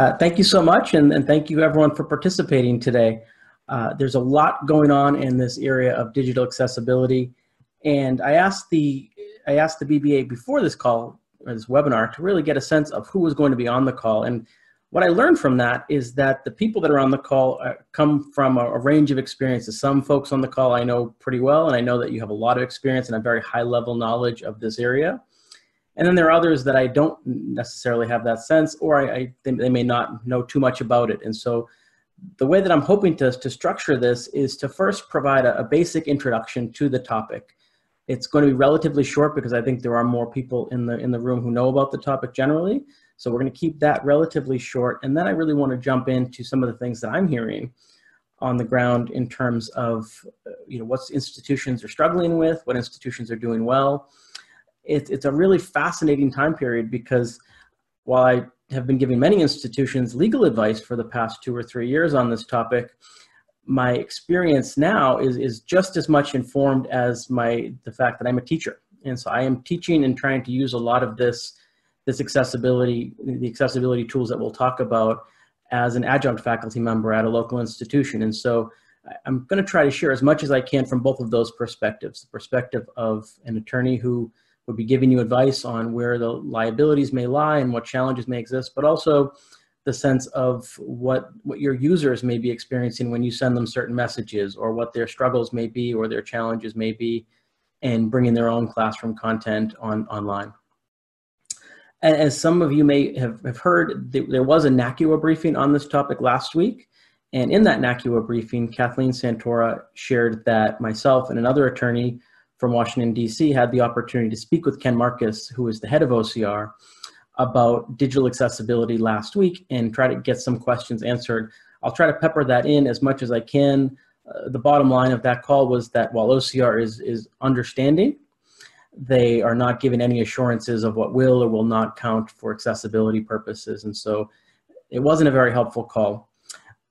Uh, thank you so much, and, and, thank you everyone for participating today. Uh, there's a lot going on in this area of digital accessibility, and I asked the I asked the BBA before this call or this webinar to really get a sense of who was going to be on the call. And what I learned from that is that the people that are on the call uh, come from a, a, range of experiences. Some folks on the call I know pretty well, and I know that you have a lot of experience and a very high level knowledge of this area. And then there are others that I don't necessarily have that sense, or I, I they, they may not know too much about it. And so the way that I'm hoping to, to structure this is to first provide a, a basic introduction to the topic. It's going to be relatively short because I think there are more people in the, in the room who know about the topic generally. So we're going to keep that relatively short. And then I really want to jump into some of the things that I'm hearing on the ground in terms of, uh, you know, what institutions are struggling with, what institutions are doing well, it's, it's a really fascinating time period because while I have been giving many institutions legal advice for the past two or three years on this topic, my experience now is, is just as much informed as my the fact that I'm a teacher. And so I am teaching and trying to use a lot of this, this accessibility, the accessibility tools that we'll talk about as an adjunct faculty member at a local institution. And so I'm going to try to share as much as I can from both of those perspectives, the perspective of an attorney who would be giving you advice on where the liabilities may lie and what challenges may exist, but also the sense of what, what your users may be experiencing when you send them certain messages or what their struggles may be or their challenges may be and bringing their own classroom content on online. As some of you may have, have heard, there was a NACUA briefing on this topic last week. And in that NACUA briefing, Kathleen Santora shared that myself and another attorney from Washington, D.C., had the opportunity to speak with Ken Marcus, who is the head of OCR, about digital accessibility last week and try to get some questions answered. I'll try to pepper that in as much as I can. Uh, the bottom line of that call was that while OCR is, is understanding, they are not giving any assurances of what will or will not count for accessibility purposes. And so it wasn't a very helpful call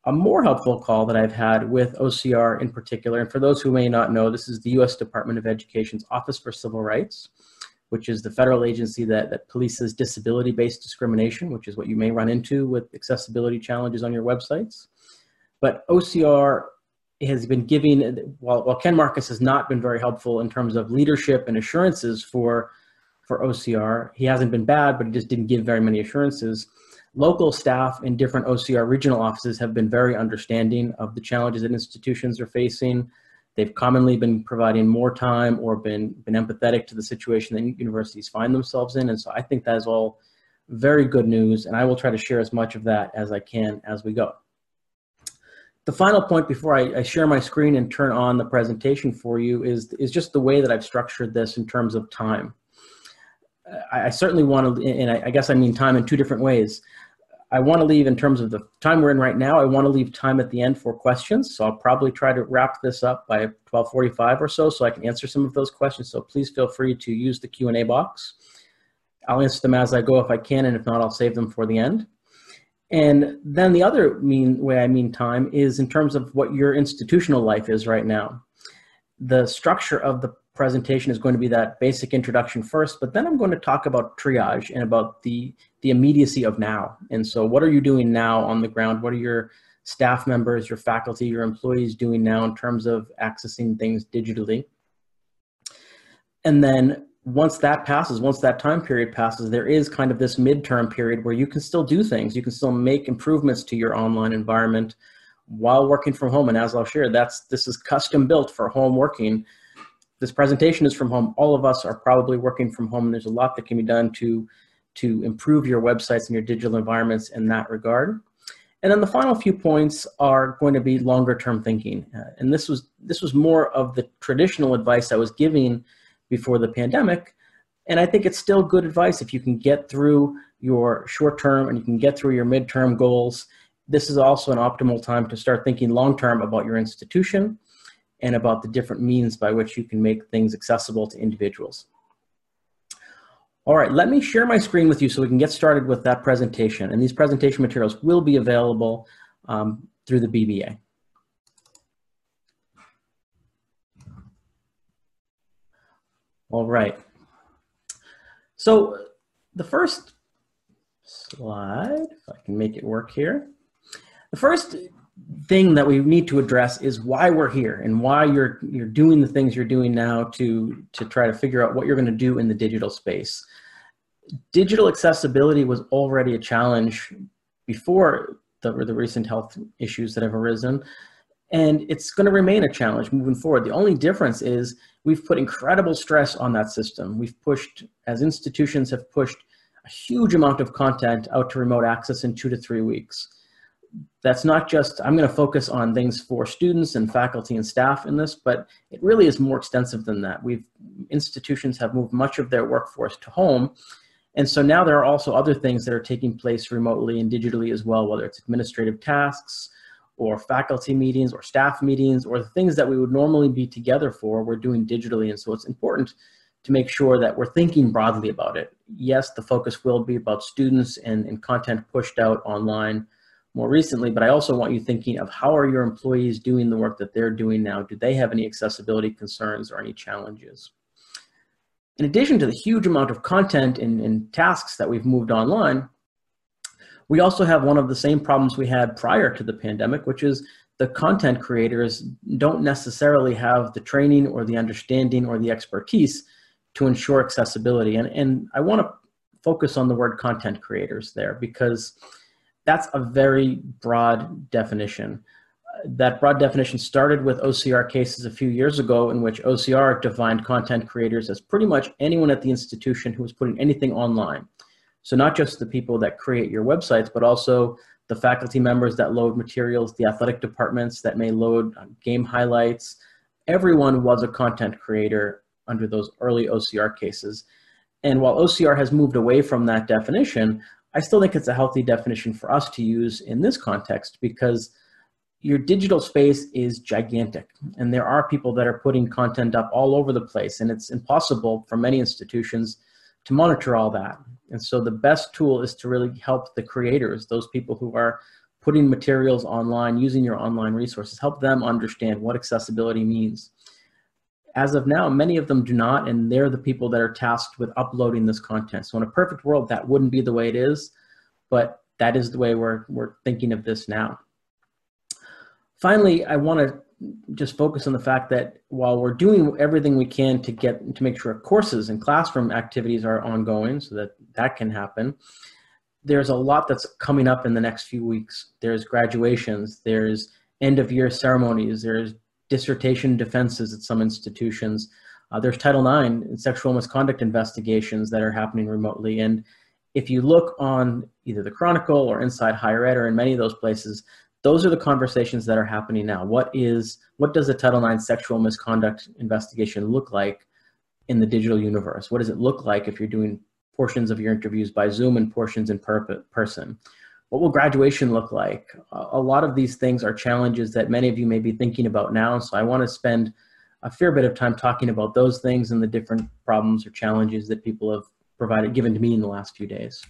a more helpful call that I've had with OCR in particular, and for those who may not know, this is the U.S. Department of Education's Office for Civil Rights, which is the federal agency that, that polices disability-based discrimination, which is what you may run into with accessibility challenges on your websites. But OCR has been giving, while, while Ken Marcus has not been very helpful in terms of leadership and assurances for, for OCR, he hasn't been bad, but he just didn't give very many assurances Local staff in different OCR regional offices have been very understanding of the challenges that institutions are facing. They've commonly been providing more time or been, been empathetic to the situation that universities find themselves in. And so I think that is all very good news. And I will try to share as much of that as I can as we go. The final point before I, I share my screen and turn on the presentation for you is, is just the way that I've structured this in terms of time. I, certainly want to, and I guess I mean time in two different ways. I want to leave in terms of the time we're in right now, I want to leave time at the end for questions. So I'll probably try to wrap this up by 1245 or so, so I can answer some of those questions. So please feel free to use the Q&A box. I'll answer them as I go if I can, and if not, I'll save them for the end. And then the other mean way I mean time is in terms of what your institutional life is right now. The structure of the presentation is going to be that basic introduction first, but then I'm going to talk about triage and about the, the immediacy of now. And so what are you doing now on the ground? What are your staff members, your faculty, your employees doing now in terms of accessing things digitally? And then once that passes, once that time period passes, there is kind of this midterm period where you can still do things. You can still make improvements to your online environment while working from home. And as I'll share, that's this is custom built for home working this presentation is from home. All of us are probably working from home there's a lot that can be done to, to improve your websites and your digital environments in that regard. And then the final few points are going to be longer term thinking. Uh, and this was, this was more of the traditional advice I was giving before the pandemic. And I think it's still good advice if you can get through your short term and you can get through your midterm goals. This is also an optimal time to start thinking long term about your institution and about the different means by which you can make things accessible to individuals. All right, let me share my screen with you so we can get started with that presentation. And these presentation materials will be available um, through the BBA. All right. So the first slide, if I can make it work here. The first thing that we need to address is why we're here and why you're you're doing the things you're doing now to to try to figure out what you're going to do in the digital space. Digital accessibility was already a challenge before the, the recent health issues that have arisen, and it's going to remain a challenge moving forward. The only difference is we've put incredible stress on that system. We've pushed, as institutions have pushed, a huge amount of content out to remote access in two to three weeks that's not just, I'm going to focus on things for students and faculty and staff in this, but it really is more extensive than that. We've, institutions have moved much of their workforce to home. And so now there are also other things that are taking place remotely and digitally as well, whether it's administrative tasks or faculty meetings or staff meetings or the things that we would normally be together for, we're doing digitally. And so it's important to make sure that we're thinking broadly about it. Yes, the focus will be about students and, and content pushed out online, more recently, but I also want you thinking of how are your employees doing the work that they're doing now? Do they have any accessibility concerns or any challenges? In addition to the huge amount of content and, and tasks that we've moved online, we also have one of the same problems we had prior to the pandemic, which is the content creators don't necessarily have the training or the understanding or the expertise to ensure accessibility. And, and I want to focus on the word content creators there because that's a very broad definition. That broad definition started with OCR cases a few years ago in which OCR defined content creators as pretty much anyone at the institution who was putting anything online. So not just the people that create your websites, but also the faculty members that load materials, the athletic departments that may load game highlights. Everyone was a content creator under those early OCR cases. And while OCR has moved away from that definition, I still think it's a healthy definition for us to use in this context because your digital space is gigantic and there are people that are putting content up all over the place and it's impossible for many institutions to monitor all that. And so the best tool is to really help the creators, those people who are putting materials online, using your online resources, help them understand what accessibility means as of now, many of them do not, and they're the people that are tasked with uploading this content. So in a perfect world, that wouldn't be the way it is, but that is the way we're, we're thinking of this now. Finally, I want to just focus on the fact that while we're doing everything we can to get to make sure courses and classroom activities are ongoing so that that can happen, there's a lot that's coming up in the next few weeks. There's graduations, there's end of year ceremonies, there's dissertation defenses at some institutions. Uh, there's Title IX sexual misconduct investigations that are happening remotely. And if you look on either the Chronicle or Inside Higher Ed or in many of those places, those are the conversations that are happening now. What is, what does a Title IX sexual misconduct investigation look like in the digital universe? What does it look like if you're doing portions of your interviews by Zoom and portions in per person? What will graduation look like? A lot of these things are challenges that many of you may be thinking about now. So I want to spend a fair bit of time talking about those things and the different problems or challenges that people have provided, given to me in the last few days.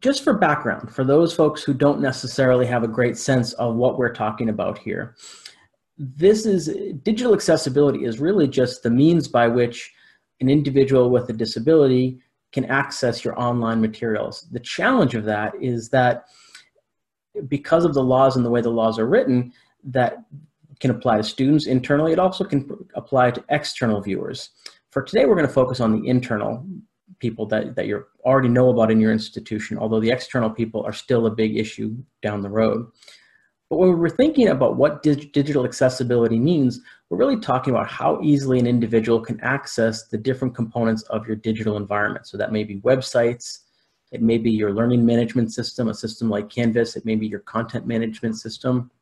Just for background, for those folks who don't necessarily have a great sense of what we're talking about here, this is digital accessibility is really just the means by which an individual with a disability can access your online materials. The challenge of that is that because of the laws and the way the laws are written, that can apply to students internally. It also can apply to external viewers. For today, we're going to focus on the internal people that, that you already know about in your institution, although the external people are still a big issue down the road. But when we're thinking about what dig digital accessibility means, we're really talking about how easily an individual can access the different components of your digital environment. So that may be websites, it may be your learning management system, a system like Canvas, it may be your content management system.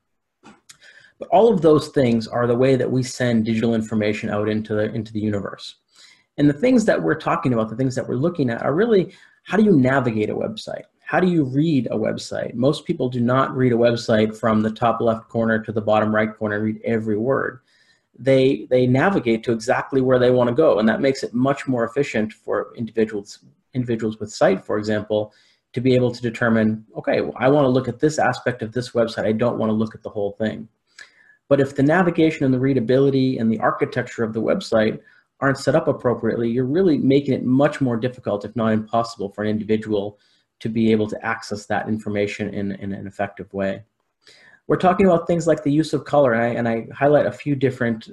But all of those things are the way that we send digital information out into the, into the universe. And the things that we're talking about, the things that we're looking at are really, how do you navigate a website? How do you read a website? Most people do not read a website from the top left corner to the bottom right corner and read every word. They, they navigate to exactly where they want to go, and that makes it much more efficient for individuals, individuals with sight, for example, to be able to determine, okay, well, I want to look at this aspect of this website. I don't want to look at the whole thing. But if the navigation and the readability and the architecture of the website aren't set up appropriately, you're really making it much more difficult, if not impossible, for an individual to be able to access that information in, in an effective way. We're talking about things like the use of color, and I, and I highlight a few different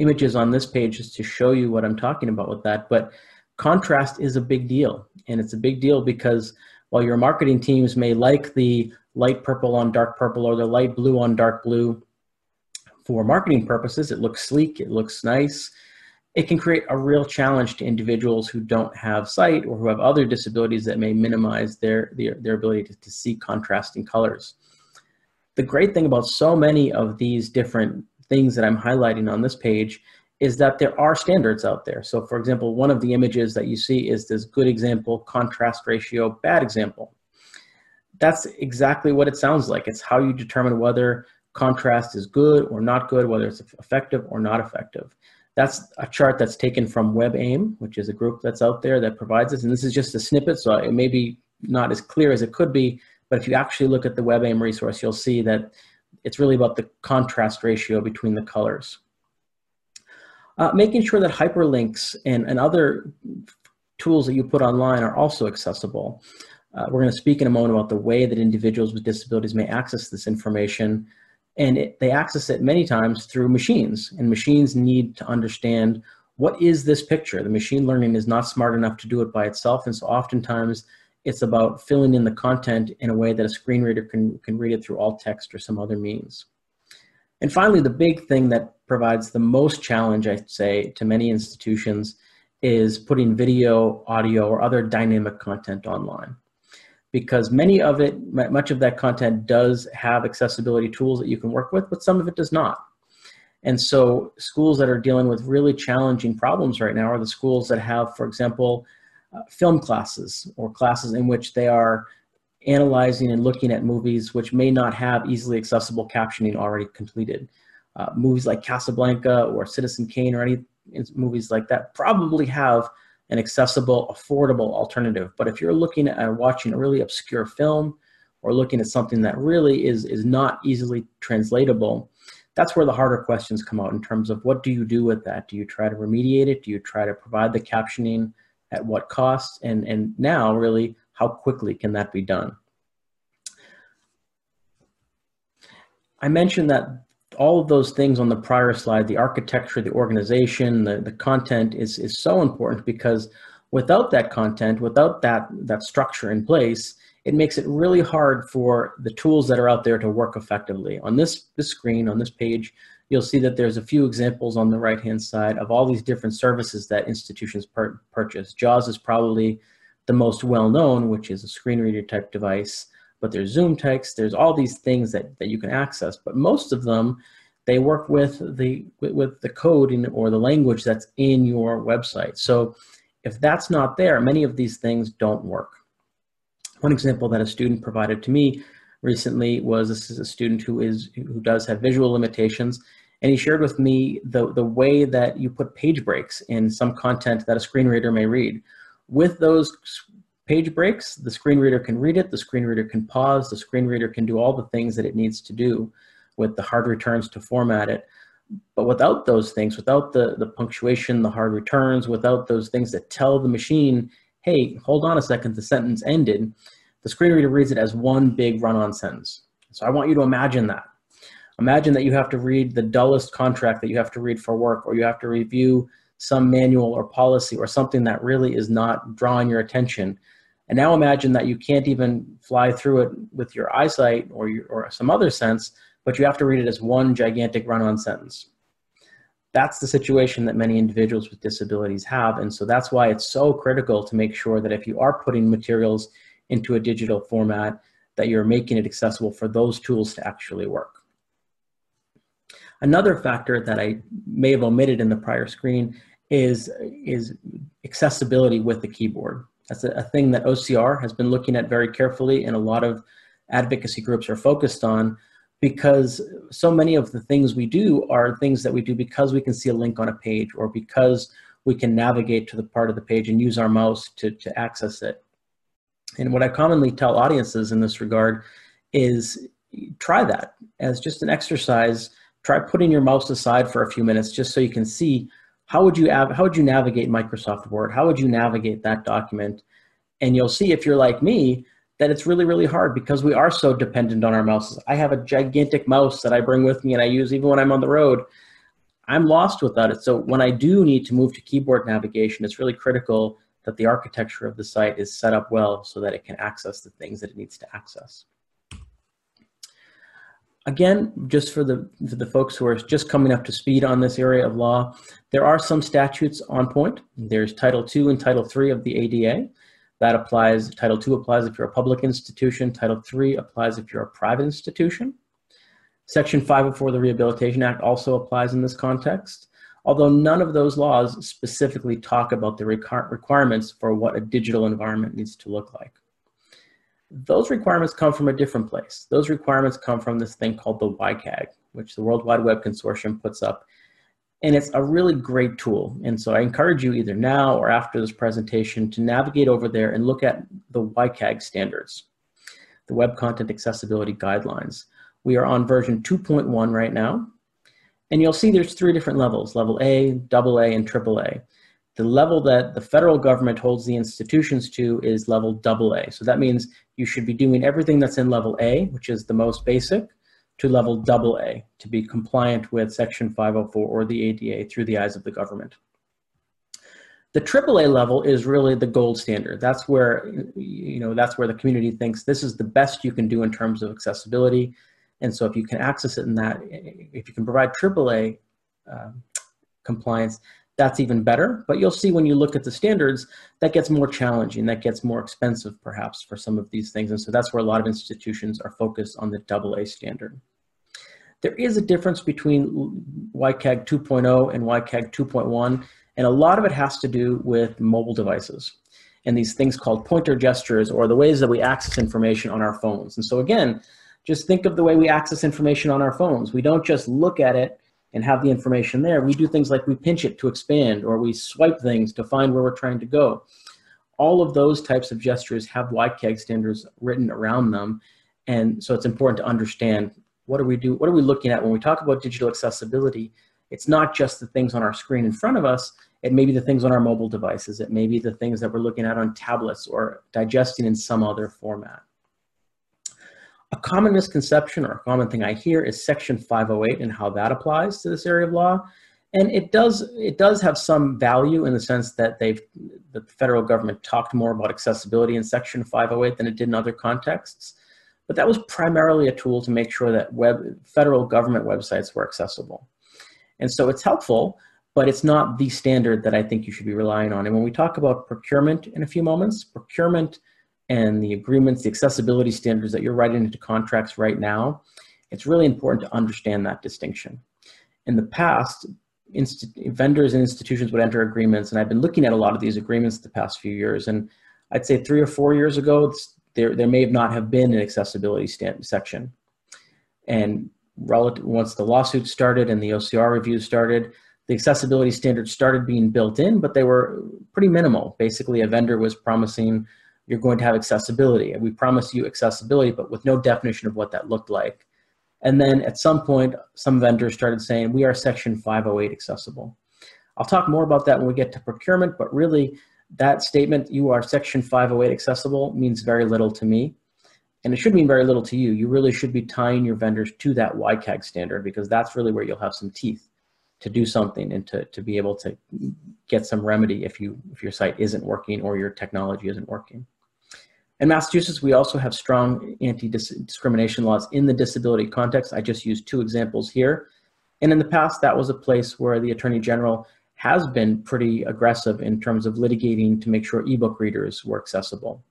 images on this page just to show you what I'm talking about with that. But contrast is a big deal, and it's a big deal because while your marketing teams may like the light purple on dark purple or the light blue on dark blue, for marketing purposes, it looks sleek, it looks nice, it can create a real challenge to individuals who don't have sight or who have other disabilities that may minimize their, their, their ability to, to see contrasting colors. The great thing about so many of these different things that I'm highlighting on this page is that there are standards out there. So for example, one of the images that you see is this good example, contrast ratio, bad example. That's exactly what it sounds like. It's how you determine whether contrast is good or not good, whether it's effective or not effective. That's a chart that's taken from WebAIM, which is a group that's out there that provides this. And this is just a snippet, so it may be not as clear as it could be, but if you actually look at the WebAIM resource, you'll see that it's really about the contrast ratio between the colors. Uh, making sure that hyperlinks and, and other tools that you put online are also accessible. Uh, we're going to speak in a moment about the way that individuals with disabilities may access this information and it, they access it many times through machines. And machines need to understand what is this picture? The machine learning is not smart enough to do it by itself. And so oftentimes it's about filling in the content in a way that a screen reader can, can read it through alt text or some other means. And finally the big thing that provides the most challenge i'd say to many institutions is putting video audio or other dynamic content online because many of it, much of that content does have accessibility tools that you can work with, but some of it does not. And so schools that are dealing with really challenging problems right now are the schools that have, for example, uh, film classes or classes in which they are analyzing and looking at movies which may not have easily accessible captioning already completed. Uh, movies like Casablanca or Citizen Kane or any movies like that probably have an accessible, affordable alternative. But if you're looking at watching a really obscure film or looking at something that really is, is not easily translatable, that's where the harder questions come out in terms of what do you do with that? Do you try to remediate it? Do you try to provide the captioning at what cost? And, and now really, how quickly can that be done? I mentioned that all of those things on the prior slide, the architecture, the organization, the, the content is, is so important because without that content, without that, that structure in place, it makes it really hard for the tools that are out there to work effectively. On this, this screen, on this page, you'll see that there's a few examples on the right-hand side of all these different services that institutions purchase. JAWS is probably the most well-known, which is a screen reader type device but there's Zoom text, there's all these things that, that you can access, but most of them, they work with the, with, the code in, or the language that's in your website. So if that's not there, many of these things don't work. One example that a student provided to me recently was this is a student who is who does have visual limitations and he shared with me the, the way that you put page breaks in some content that a screen reader may read. With those page breaks, the screen reader can read it, the screen reader can pause, the screen reader can do all the things that it needs to do with the hard returns to format it. But without those things, without the, the punctuation, the hard returns, without those things that tell the machine, hey, hold on a second, the sentence ended, the screen reader reads it as one big run-on sentence. So I want you to imagine that. Imagine that you have to read the dullest contract that you have to read for work, or you have to review some manual or policy or something that really is not drawing your attention and now imagine that you can't even fly through it with your eyesight or, your, or some other sense, but you have to read it as one gigantic run-on sentence. That's the situation that many individuals with disabilities have. And so that's why it's so critical to make sure that if you are putting materials into a digital format, that you're making it accessible for those tools to actually work. Another factor that I may have omitted in the prior screen is, is accessibility with the keyboard. That's a, a thing that OCR has been looking at very carefully and a lot of advocacy groups are focused on because so many of the things we do are things that we do because we can see a link on a page or because we can navigate to the part of the page and use our mouse to, to access it. And what I commonly tell audiences in this regard is try that as just an exercise. Try putting your mouse aside for a few minutes just so you can see how would you how would you navigate Microsoft Word? How would you navigate that document? And you'll see if you're like me that it's really really hard because we are so dependent on our mouses. I have a gigantic mouse that I bring with me and I use even when I'm on the road. I'm lost without it. So when I do need to move to keyboard navigation, it's really critical that the architecture of the site is set up well so that it can access the things that it needs to access. Again, just for the, for the folks who are just coming up to speed on this area of law, there are some statutes on point. There's Title II and Title III of the ADA. That applies, Title II applies if you're a public institution, Title III applies if you're a private institution. Section 504 of the Rehabilitation Act also applies in this context, although none of those laws specifically talk about the requirements for what a digital environment needs to look like those requirements come from a different place. Those requirements come from this thing called the WCAG, which the World Wide Web Consortium puts up. And it's a really great tool. And so I encourage you either now or after this presentation to navigate over there and look at the WCAG standards, the Web Content Accessibility Guidelines. We are on version 2.1 right now. And you'll see there's three different levels, level A, double A, and triple A. The level that the federal government holds the institutions to is level double A. So that means you should be doing everything that's in level A, which is the most basic, to level double A to be compliant with section 504 or the ADA through the eyes of the government. The AAA level is really the gold standard. That's where, you know, that's where the community thinks this is the best you can do in terms of accessibility. And so if you can access it in that, if you can provide AAA uh, compliance, that's even better. But you'll see when you look at the standards, that gets more challenging, that gets more expensive perhaps for some of these things. And so that's where a lot of institutions are focused on the AA standard. There is a difference between WCAG 2.0 and WCAG 2.1, and a lot of it has to do with mobile devices and these things called pointer gestures or the ways that we access information on our phones. And so again, just think of the way we access information on our phones. We don't just look at it and have the information there, we do things like we pinch it to expand or we swipe things to find where we're trying to go. All of those types of gestures have WCAG standards written around them. And so it's important to understand what are we do, what are we looking at when we talk about digital accessibility? It's not just the things on our screen in front of us, it may be the things on our mobile devices, it may be the things that we're looking at on tablets or digesting in some other format. A common misconception or a common thing I hear is Section 508 and how that applies to this area of law. And it does, it does have some value in the sense that they've, the federal government talked more about accessibility in Section 508 than it did in other contexts. But that was primarily a tool to make sure that web, federal government websites were accessible. And so it's helpful, but it's not the standard that I think you should be relying on. And when we talk about procurement in a few moments, procurement and the agreements, the accessibility standards that you're writing into contracts right now, it's really important to understand that distinction. In the past, vendors and institutions would enter agreements, and I've been looking at a lot of these agreements the past few years, and I'd say three or four years ago, there, there may not have been an accessibility section. And relative, once the lawsuit started and the OCR review started, the accessibility standards started being built in, but they were pretty minimal. Basically, a vendor was promising you're going to have accessibility. And we promise you accessibility, but with no definition of what that looked like. And then at some point, some vendors started saying, we are section 508 accessible. I'll talk more about that when we get to procurement, but really that statement, you are section 508 accessible, means very little to me. And it should mean very little to you. You really should be tying your vendors to that WCAG standard because that's really where you'll have some teeth to do something and to, to be able to get some remedy if you if your site isn't working or your technology isn't working. In Massachusetts, we also have strong anti-discrimination laws in the disability context. I just used two examples here. And in the past, that was a place where the Attorney General has been pretty aggressive in terms of litigating to make sure ebook readers were accessible.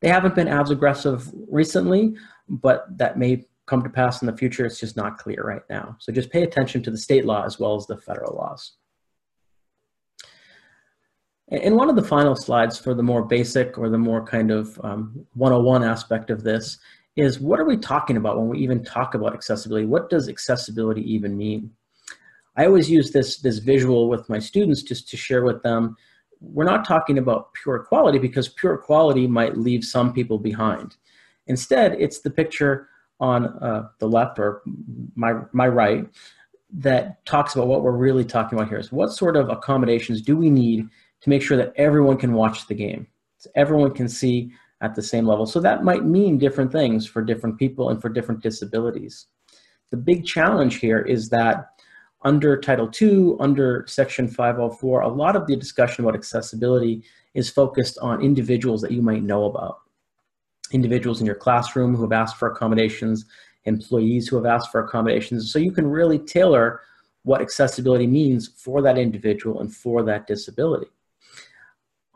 They haven't been as aggressive recently, but that may come to pass in the future. It's just not clear right now. So just pay attention to the state law as well as the federal laws. In one of the final slides for the more basic or the more kind of um, 101 aspect of this is what are we talking about when we even talk about accessibility? What does accessibility even mean? I always use this, this visual with my students just to share with them. We're not talking about pure quality because pure quality might leave some people behind. Instead, it's the picture on uh, the left or my, my right that talks about what we're really talking about here is what sort of accommodations do we need to make sure that everyone can watch the game so everyone can see at the same level so that might mean different things for different people and for different disabilities the big challenge here is that under title ii under section 504 a lot of the discussion about accessibility is focused on individuals that you might know about individuals in your classroom who have asked for accommodations employees who have asked for accommodations. So you can really tailor what accessibility means for that individual and for that disability.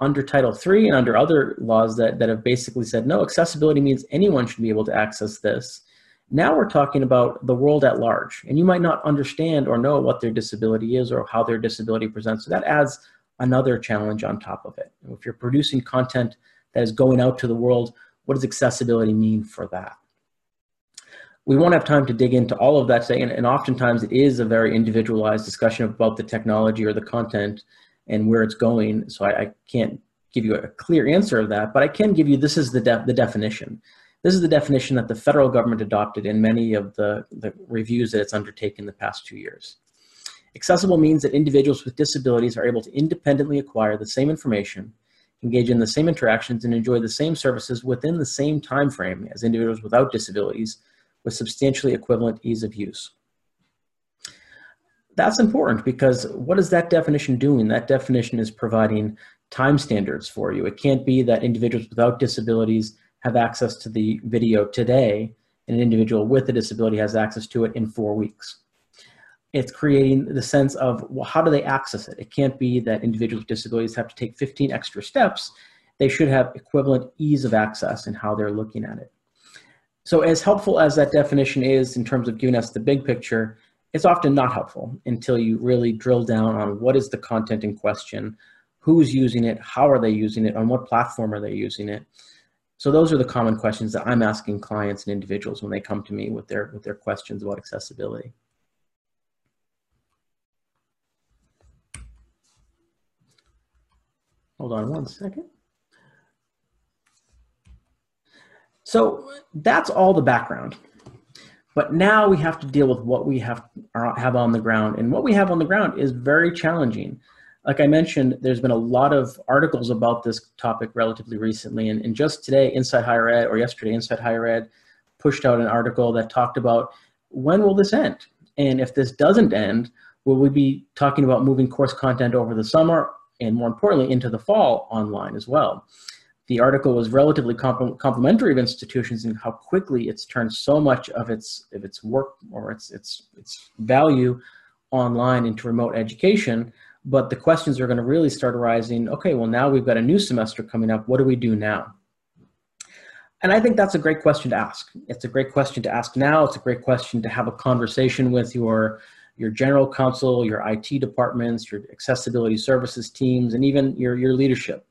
Under Title III and under other laws that, that have basically said, no, accessibility means anyone should be able to access this. Now we're talking about the world at large, and you might not understand or know what their disability is or how their disability presents. So that adds another challenge on top of it. If you're producing content that is going out to the world, what does accessibility mean for that? we won't have time to dig into all of that today, and, and oftentimes it is a very individualized discussion about the technology or the content and where it's going. So I, I can't give you a clear answer of that, but I can give you this is the, de the definition. This is the definition that the federal government adopted in many of the, the reviews that it's undertaken the past two years. Accessible means that individuals with disabilities are able to independently acquire the same information, engage in the same interactions, and enjoy the same services within the same time frame as individuals without disabilities with substantially equivalent ease of use. That's important because what is that definition doing? That definition is providing time standards for you. It can't be that individuals without disabilities have access to the video today and an individual with a disability has access to it in four weeks. It's creating the sense of, well, how do they access it? It can't be that individuals with disabilities have to take 15 extra steps. They should have equivalent ease of access in how they're looking at it. So as helpful as that definition is in terms of giving us the big picture, it's often not helpful until you really drill down on what is the content in question, who's using it, how are they using it, on what platform are they using it. So those are the common questions that I'm asking clients and individuals when they come to me with their, with their questions about accessibility. Hold on one second. So that's all the background. But now we have to deal with what we have, have on the ground. And what we have on the ground is very challenging. Like I mentioned, there's been a lot of articles about this topic relatively recently. And, and just today, Inside Higher Ed, or yesterday, Inside Higher Ed pushed out an article that talked about when will this end? And if this doesn't end, will we be talking about moving course content over the summer and more importantly into the fall online as well? The article was relatively complimentary of institutions and how quickly it's turned so much of its of its work or its its its value online into remote education. But the questions are going to really start arising. Okay, well now we've got a new semester coming up. What do we do now? And I think that's a great question to ask. It's a great question to ask now. It's a great question to have a conversation with your your general counsel, your IT departments, your accessibility services teams, and even your, your leadership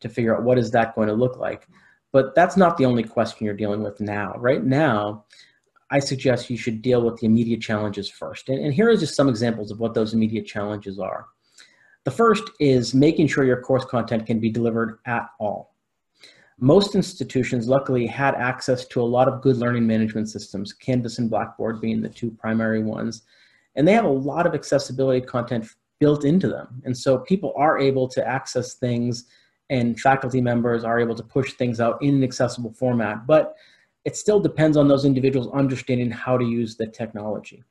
to figure out what is that going to look like. But that's not the only question you're dealing with now. Right now, I suggest you should deal with the immediate challenges first. And, and here are just some examples of what those immediate challenges are. The first is making sure your course content can be delivered at all. Most institutions luckily had access to a lot of good learning management systems, Canvas and Blackboard being the two primary ones. And they have a lot of accessibility content built into them. And so people are able to access things and faculty members are able to push things out in an accessible format. But it still depends on those individuals understanding how to use the technology.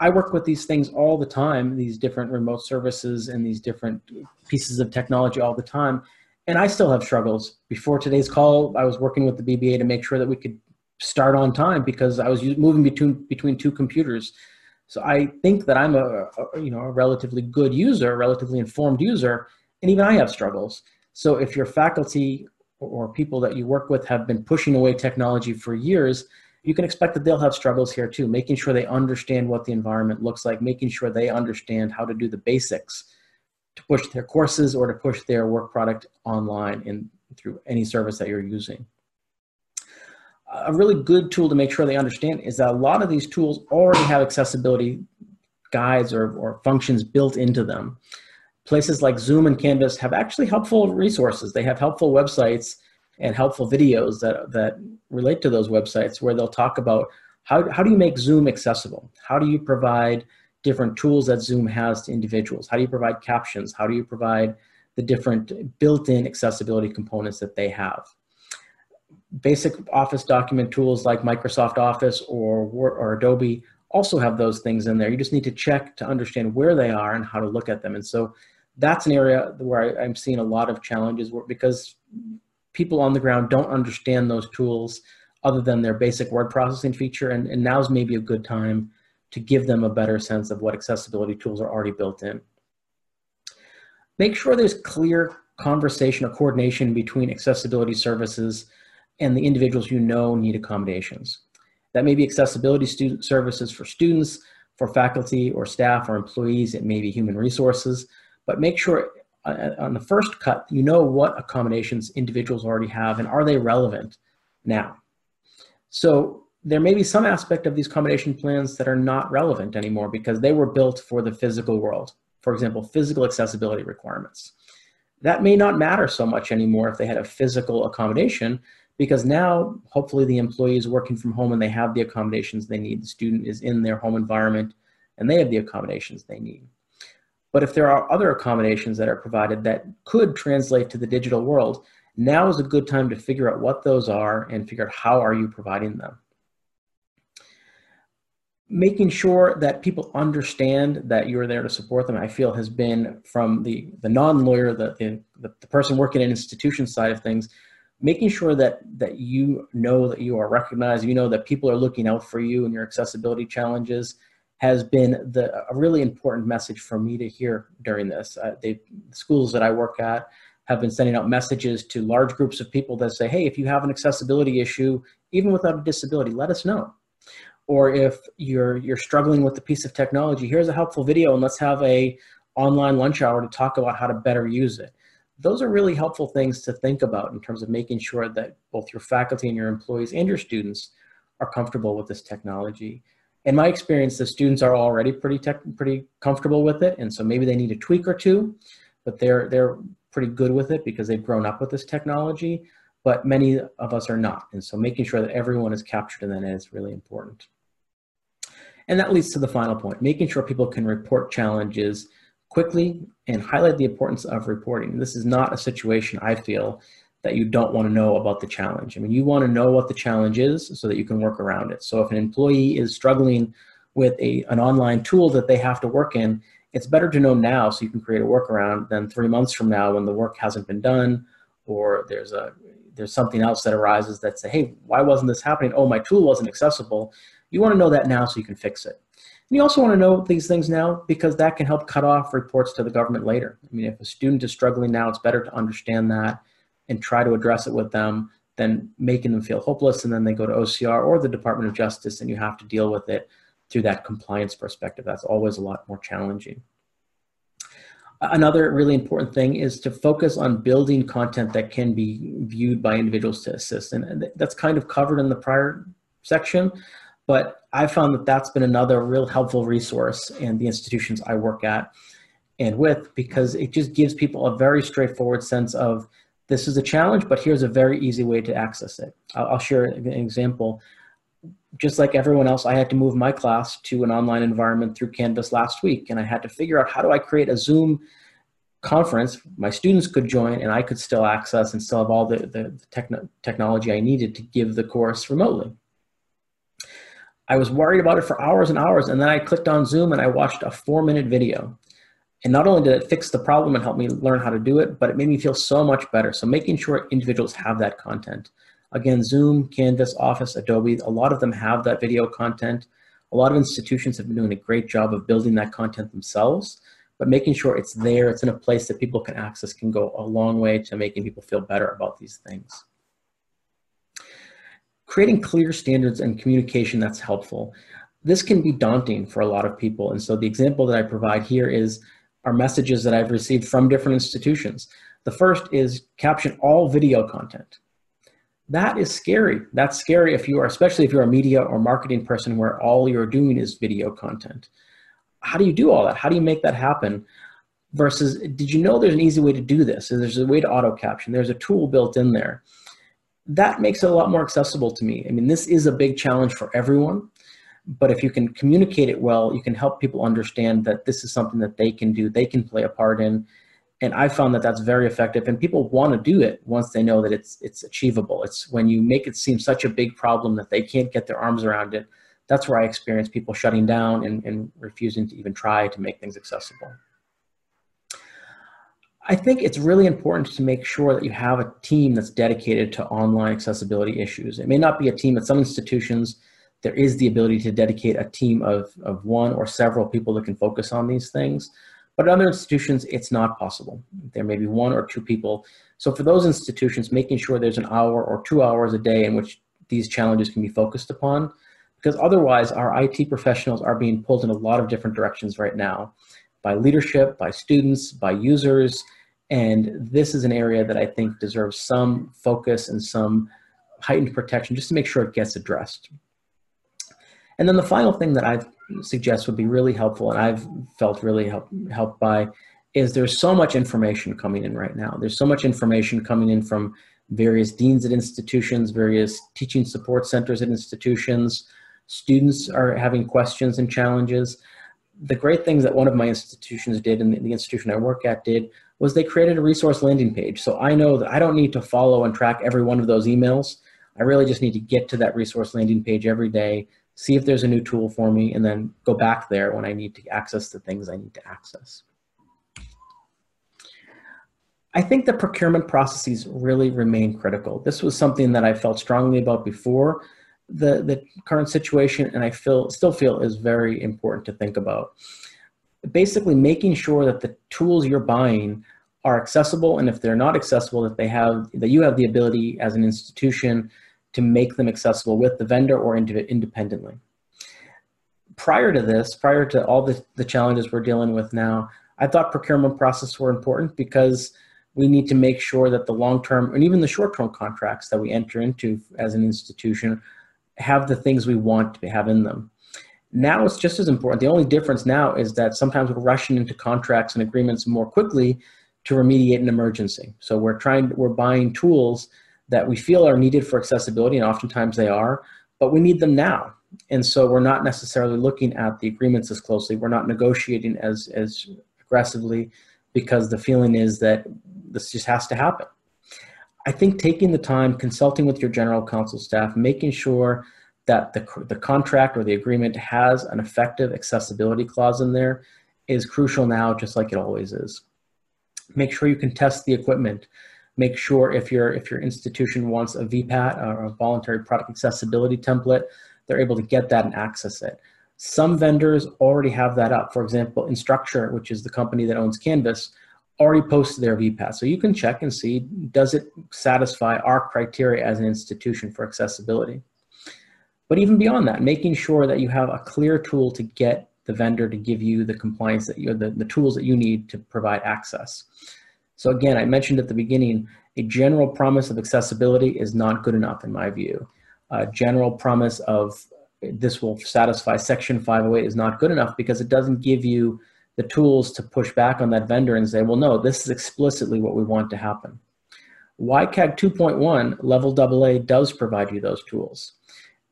I work with these things all the time, these different remote services and these different pieces of technology all the time. And I still have struggles. Before today's call, I was working with the BBA to make sure that we could start on time because I was moving between, between two computers. So I think that I'm a, a you know, a relatively good user, a relatively informed user, and even I have struggles. So if your faculty or people that you work with have been pushing away technology for years, you can expect that they'll have struggles here too, making sure they understand what the environment looks like, making sure they understand how to do the basics to push their courses or to push their work product online in, through any service that you're using. A really good tool to make sure they understand is that a lot of these tools already have accessibility guides or, or functions built into them places like Zoom and Canvas have actually helpful resources. They have helpful websites and helpful videos that, that relate to those websites where they'll talk about how, how do you make Zoom accessible? How do you provide different tools that Zoom has to individuals? How do you provide captions? How do you provide the different built-in accessibility components that they have? Basic Office document tools like Microsoft Office or, or Adobe also have those things in there. You just need to check to understand where they are and how to look at them. And so that's an area where I, am seeing a lot of challenges because people on the ground don't understand those tools other than their basic word processing feature. And, and now's maybe a good time to give them a better sense of what accessibility tools are already built in. Make sure there's clear conversation or coordination between accessibility services and the individuals you know need accommodations. That may be accessibility student services for students, for faculty or staff or employees, it may be human resources, but make sure uh, on the first cut, you know what accommodations individuals already have and are they relevant now? So there may be some aspect of these accommodation plans that are not relevant anymore because they were built for the physical world. For example, physical accessibility requirements. That may not matter so much anymore if they had a physical accommodation because now hopefully the employee is working from home and they have the accommodations they need. The student is in their home environment and they have the accommodations they need. But if there are other accommodations that are provided that could translate to the digital world, now is a good time to figure out what those are and figure out how are you providing them. Making sure that people understand that you're there to support them, I feel has been from the, the non-lawyer, the, the, the person working in institution side of things, making sure that, that you know that you are recognized, you know that people are looking out for you and your accessibility challenges has been the, a really important message for me to hear during this. Uh, the schools that I work at, have been sending out messages to large groups of people that say, hey, if you have an accessibility issue, even without a disability, let us know. Or if you're, you're struggling with a piece of technology, here's a helpful video and let's have a online lunch hour to talk about how to better use it. Those are really helpful things to think about in terms of making sure that both your faculty and your employees and your students are comfortable with this technology. In my experience, the students are already pretty tech, pretty comfortable with it, and so maybe they need a tweak or two, but they're they're pretty good with it because they've grown up with this technology, but many of us are not. And so making sure that everyone is captured in that is really important. And that leads to the final point, making sure people can report challenges quickly and highlight the importance of reporting. This is not a situation, I feel, that you don't want to know about the challenge. I mean, you want to know what the challenge is so that you can work around it. So if an employee is struggling with a, an online tool that they have to work in, it's better to know now so you can create a workaround than three months from now when the work hasn't been done or there's a there's something else that arises that say, hey, why wasn't this happening? Oh, my tool wasn't accessible. You want to know that now so you can fix it. And you also want to know these things now because that can help cut off reports to the government later. I mean, if a student is struggling now, it's better to understand that and try to address it with them than making them feel hopeless and then they go to OCR or the Department of Justice and you have to deal with it through that compliance perspective. That's always a lot more challenging. Another really important thing is to focus on building content that can be viewed by individuals to assist. And that's kind of covered in the prior section, but I found that that's been another real helpful resource in the institutions I work at and with because it just gives people a very straightforward sense of this is a challenge, but here's a very easy way to access it. I'll, I'll share an example just like everyone else, I had to move my class to an online environment through Canvas last week. And I had to figure out how do I create a Zoom conference my students could join and I could still access and still have all the, the techno technology I needed to give the course remotely. I was worried about it for hours and hours. And then I clicked on Zoom and I watched a four minute video. And not only did it fix the problem and help me learn how to do it, but it made me feel so much better. So making sure individuals have that content. Again, Zoom, Canvas, Office, Adobe, a lot of them have that video content. A lot of institutions have been doing a great job of building that content themselves, but making sure it's there, it's in a place that people can access can go a long way to making people feel better about these things. Creating clear standards and communication that's helpful. This can be daunting for a lot of people. And so the example that I provide here is our messages that I've received from different institutions. The first is caption all video content that is scary. That's scary if you are, especially if you're a media or marketing person where all you're doing is video content. How do you do all that? How do you make that happen? Versus, did you know there's an easy way to do this? There's a way to auto caption. There's a tool built in there. That makes it a lot more accessible to me. I mean, this is a big challenge for everyone. But if you can communicate it well, you can help people understand that this is something that they can do, they can play a part in. And I found that that's very effective, and people want to do it once they know that it's it's achievable. It's when you make it seem such a big problem that they can't get their arms around it. That's where I experience people shutting down and, and refusing to even try to make things accessible. I think it's really important to make sure that you have a team that's dedicated to online accessibility issues. It may not be a team at some institutions. There is the ability to dedicate a team of, of one or several people that can focus on these things. But other institutions, it's not possible. There may be one or two people. So for those institutions, making sure there's an hour or two hours a day in which these challenges can be focused upon, because otherwise our IT professionals are being pulled in a lot of different directions right now by leadership, by students, by users. And this is an area that I think deserves some focus and some heightened protection just to make sure it gets addressed. And then the final thing that I suggest would be really helpful and I've felt really help, helped by is there's so much information coming in right now. There's so much information coming in from various deans at institutions, various teaching support centers at institutions. Students are having questions and challenges the great things that one of my institutions did and the institution I work at did was they created a resource landing page. So I know that I don't need to follow and track every one of those emails. I really just need to get to that resource landing page every day, see if there's a new tool for me, and then go back there when I need to access the things I need to access. I think the procurement processes really remain critical. This was something that I felt strongly about before, the, the current situation and I feel still feel is very important to think about. Basically making sure that the tools you're buying are accessible and if they're not accessible that they have that you have the ability as an institution to make them accessible with the vendor or independently. Prior to this, prior to all the, the challenges we're dealing with now, I thought procurement processes were important because we need to make sure that the long-term and even the short-term contracts that we enter into as an institution have the things we want to have in them. Now it's just as important. The only difference now is that sometimes we're rushing into contracts and agreements more quickly to remediate an emergency. So we're trying, we're buying tools that we feel are needed for accessibility, and oftentimes they are, but we need them now. And so we're not necessarily looking at the agreements as closely. We're not negotiating as, as aggressively because the feeling is that this just has to happen. I think taking the time, consulting with your general counsel staff, making sure that the, the contract or the agreement has an effective accessibility clause in there is crucial now, just like it always is. Make sure you can test the equipment. Make sure if your, if your institution wants a VPAT or uh, a voluntary product accessibility template, they're able to get that and access it. Some vendors already have that up. For example, Instructure, which is the company that owns Canvas, already posted their VPAT. So you can check and see, does it satisfy our criteria as an institution for accessibility? But even beyond that, making sure that you have a clear tool to get the vendor to give you the compliance that you the, the tools that you need to provide access. So again, I mentioned at the beginning, a general promise of accessibility is not good enough in my view. A general promise of this will satisfy section 508 is not good enough because it doesn't give you the tools to push back on that vendor and say, well, no, this is explicitly what we want to happen. WCAG 2.1 level AA does provide you those tools.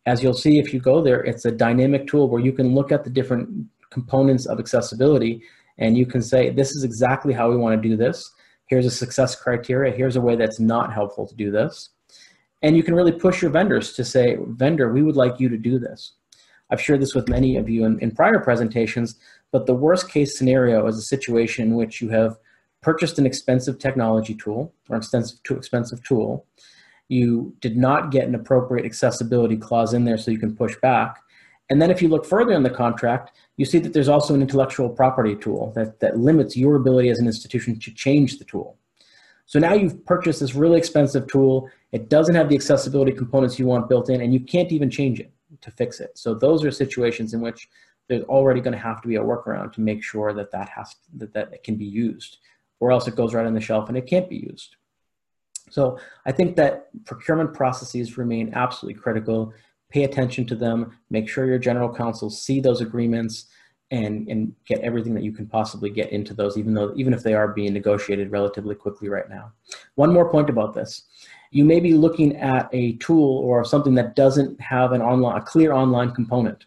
As you'll see if you go there, it's a dynamic tool where you can look at the different components of accessibility and you can say, this is exactly how we want to do this. Here's a success criteria. Here's a way that's not helpful to do this. And you can really push your vendors to say, vendor, we would like you to do this. I've shared this with many of you in, in prior presentations, but the worst case scenario is a situation in which you have purchased an expensive technology tool or expensive, too expensive tool. You did not get an appropriate accessibility clause in there so you can push back. And then if you look further in the contract, you see that there's also an intellectual property tool that, that limits your ability as an institution to change the tool. So now you've purchased this really expensive tool. It doesn't have the accessibility components you want built in, and you can't even change it to fix it. So those are situations in which there's already going to have to be a workaround to make sure that that has that that can be used, or else it goes right on the shelf and it can't be used. So I think that procurement processes remain absolutely critical. Pay attention to them. Make sure your general counsel see those agreements and and get everything that you can possibly get into those, even though even if they are being negotiated relatively quickly right now. One more point about this. You may be looking at a tool or something that doesn't have an online, a clear online component.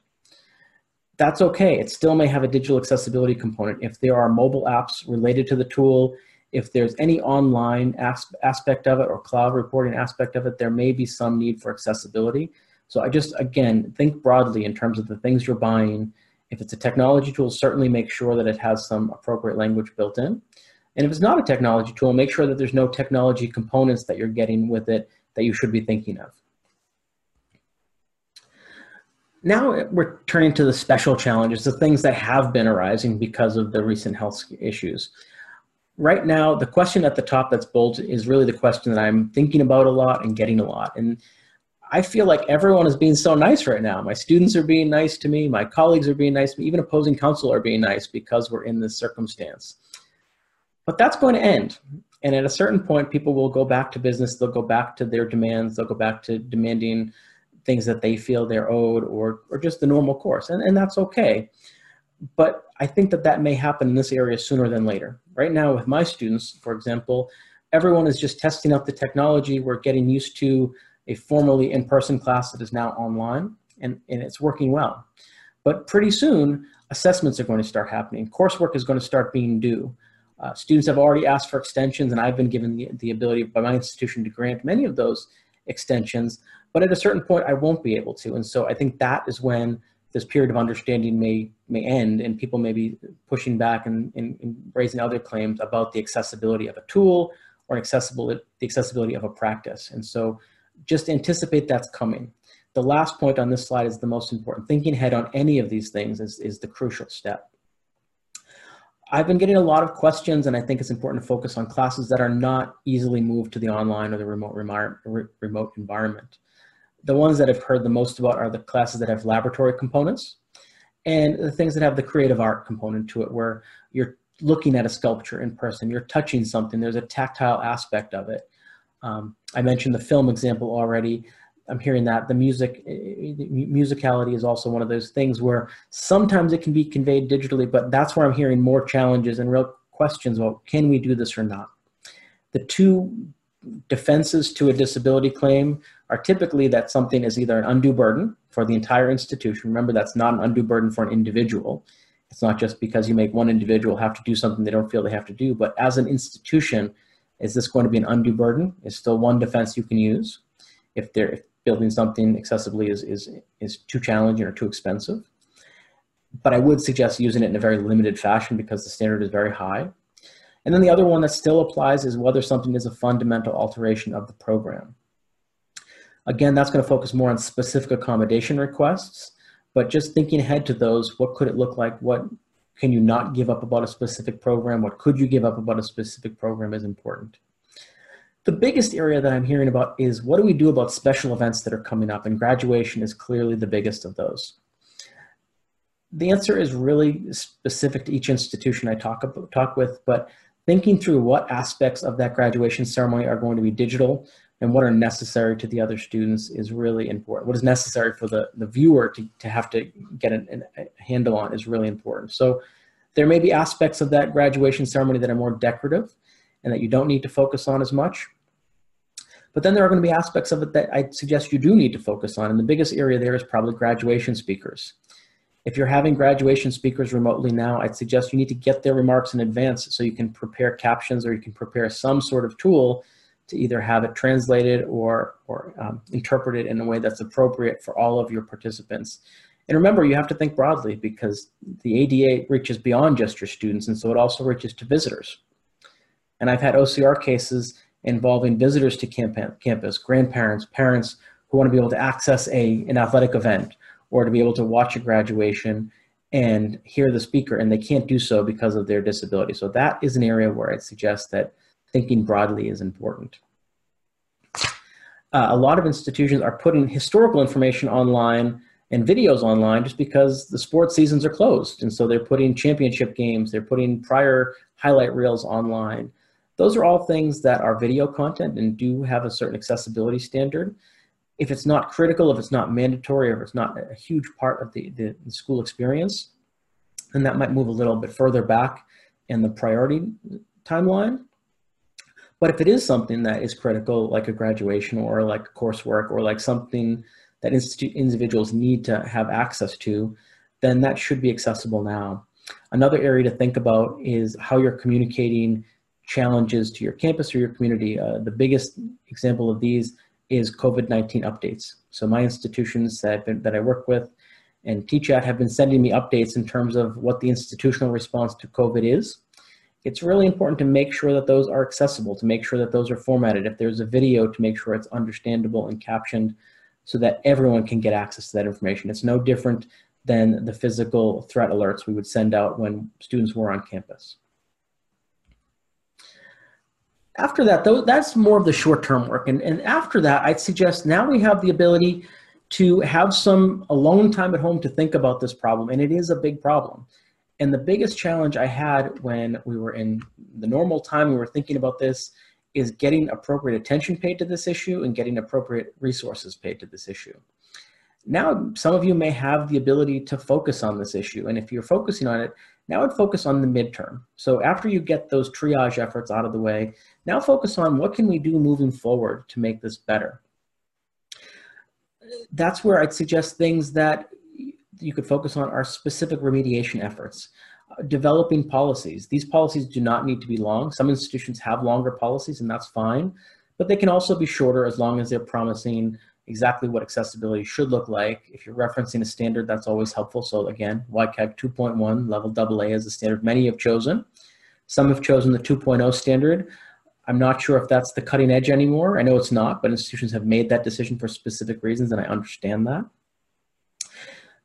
that's okay. It still may have a digital accessibility component. If there are mobile apps related to the tool, if there's any online as aspect of it or cloud reporting aspect of it, there may be some need for accessibility. So I just, again, think broadly in terms of the things you're buying. If it's a technology tool, certainly make sure that it has some appropriate language built in. And if it's not a technology tool, make sure that there's no technology components that you're getting with it that you should be thinking of. Now we're turning to the special challenges, the things that have been arising because of the recent health issues right now, the question at the top that's bold is really the question that I'm thinking about a lot and getting a lot. And I feel like everyone is being so nice right now. My students are being nice to me. My colleagues are being nice to me. Even opposing counsel are being nice because we're in this circumstance. But that's going to end. And at a certain point, people will go back to business. They'll go back to their demands. They'll go back to demanding things that they feel they're owed or, or just the normal course. And, and that's okay but I think that that may happen in this area sooner than later. Right now with my students, for example, everyone is just testing out the technology. We're getting used to a formally in-person class that is now online and, and it's working well. But pretty soon, assessments are going to start happening. Coursework is going to start being due. Uh, students have already asked for extensions and I've been given the, the ability by my institution to grant many of those extensions, but at a certain point I won't be able to. And so I think that is when this period of understanding may may end and people may be pushing back and, and, and, raising other claims about the accessibility of a tool or accessible the accessibility of a practice and so just anticipate that's coming. The last point on this slide is the most important. Thinking ahead on any of these things is, is the crucial step. I've been getting a lot of questions and I think it's important to focus on classes that are not easily moved to the online or the remote, remote environment. The ones that I've heard the most about are the classes that have laboratory components and the things that have the creative art component to it where you're looking at a sculpture in person, you're touching something, there's a tactile aspect of it. Um, I mentioned the film example already. I'm hearing that the music, the musicality is also one of those things where sometimes it can be conveyed digitally, but that's where I'm hearing more challenges and real questions about can we do this or not. The two defenses to a disability claim are typically that something is either an undue burden for the entire institution. Remember, that's not an undue burden for an individual. It's not just because you make one individual have to do something they don't feel they have to do, but as an institution, is this going to be an undue burden? Is still one defense you can use if they're if building something accessibly is, is, is too challenging or too expensive. But I would suggest using it in a very limited fashion because the standard is very high. And then the other one that still applies is whether something is a fundamental alteration of the program. Again, that's going to focus more on specific accommodation requests, but just thinking ahead to those, what could it look like? What can you not give up about a specific program? What could you give up about a specific program is important. The biggest area that I'm hearing about is what do we do about special events that are coming up? And graduation is clearly the biggest of those. The answer is really specific to each institution I talk, about, talk with, but thinking through what aspects of that graduation ceremony are going to be digital and what are necessary to the other students is really important. What is necessary for the, the viewer to, to have to get an, a handle on is really important. So there may be aspects of that graduation ceremony that are more decorative and that you don't need to focus on as much. But then there are going to be aspects of it that I suggest you do need to focus on. And the biggest area there is probably graduation speakers. If you're having graduation speakers remotely now, I'd suggest you need to get their remarks in advance so you can prepare captions or you can prepare some sort of tool to either have it translated or, or um, interpreted in a way that's appropriate for all of your participants. And remember, you have to think broadly because the ADA reaches beyond just your students, and so it also reaches to visitors. And I've had OCR cases involving visitors to campus, grandparents, parents who want to be able to access a, an athletic event or to be able to watch a graduation and hear the speaker, and they can't do so because of their disability. So that is an area where I'd suggest that thinking broadly is important. Uh, a lot of institutions are putting historical information online and videos online just because the sports seasons are closed. And so they're putting championship games, they're putting prior highlight reels online. Those are all things that are video content and do have a certain accessibility standard if it's not critical, if it's not mandatory, or if it's not a huge part of the, the, the school experience, then that might move a little bit further back in the priority timeline. But if it is something that is critical, like a graduation or like coursework or like something that institute individuals need to have access to, then that should be accessible now. Another area to think about is how you're communicating challenges to your campus or your community. Uh, the biggest example of these is COVID-19 updates. So my institutions that, been, that I work with and teach at have been sending me updates in terms of what the institutional response to COVID is. It's really important to make sure that those are accessible, to make sure that those are formatted. If there's a video, to make sure it's understandable and captioned so that everyone can get access to that information. It's no different than the physical threat alerts we would send out when students were on campus. After that, though, that's more of the short-term work. And, and after that, I'd suggest now we have the ability to have some alone time at home to think about this problem. And it is a big problem. And the biggest challenge I had when we were in the normal time we were thinking about this is getting appropriate attention paid to this issue and getting appropriate resources paid to this issue. Now, some of you may have the ability to focus on this issue. And if you're focusing on it, now I'd focus on the midterm. So after you get those triage efforts out of the way, now focus on what can we do moving forward to make this better. That's where I'd suggest things that you could focus on are specific remediation efforts. Uh, developing policies. These policies do not need to be long. Some institutions have longer policies and that's fine, but they can also be shorter as long as they're promising exactly what accessibility should look like. If you're referencing a standard, that's always helpful. So again, WCAG 2.1 level AA is the standard many have chosen. Some have chosen the 2.0 standard. I'm not sure if that's the cutting edge anymore. I know it's not, but institutions have made that decision for specific reasons, and I understand that.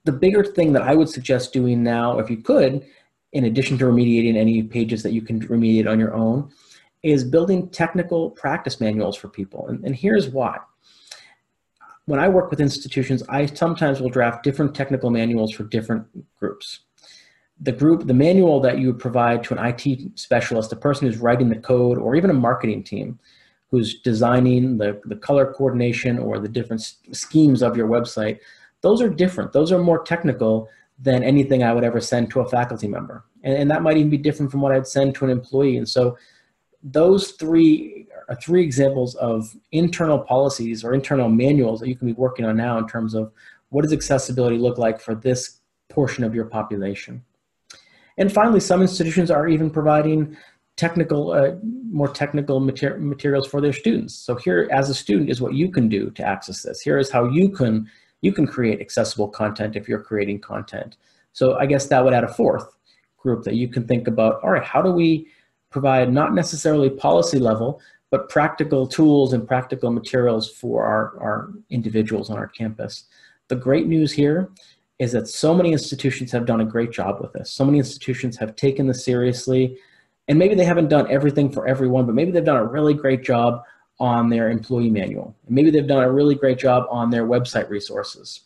The bigger thing that I would suggest doing now, if you could, in addition to remediating any pages that you can remediate on your own, is building technical practice manuals for people. And, and here's why when I work with institutions, I sometimes will draft different technical manuals for different groups. The group, the manual that you would provide to an IT specialist, the person who's writing the code, or even a marketing team who's designing the, the color coordination or the different schemes of your website, those are different. Those are more technical than anything I would ever send to a faculty member. And, and that might even be different from what I'd send to an employee. And so those three are three examples of internal policies or internal manuals that you can be working on now in terms of what does accessibility look like for this portion of your population. And finally, some institutions are even providing technical, uh, more technical mater materials for their students. So here, as a student, is what you can do to access this. Here is how you can you can create accessible content if you're creating content. So I guess that would add a fourth group that you can think about. All right, how do we provide not necessarily policy level, but practical tools and practical materials for our, our individuals on our campus. The great news here is that so many institutions have done a great job with this. So many institutions have taken this seriously, and maybe they haven't done everything for everyone, but maybe they've done a really great job on their employee manual. Maybe they've done a really great job on their website resources.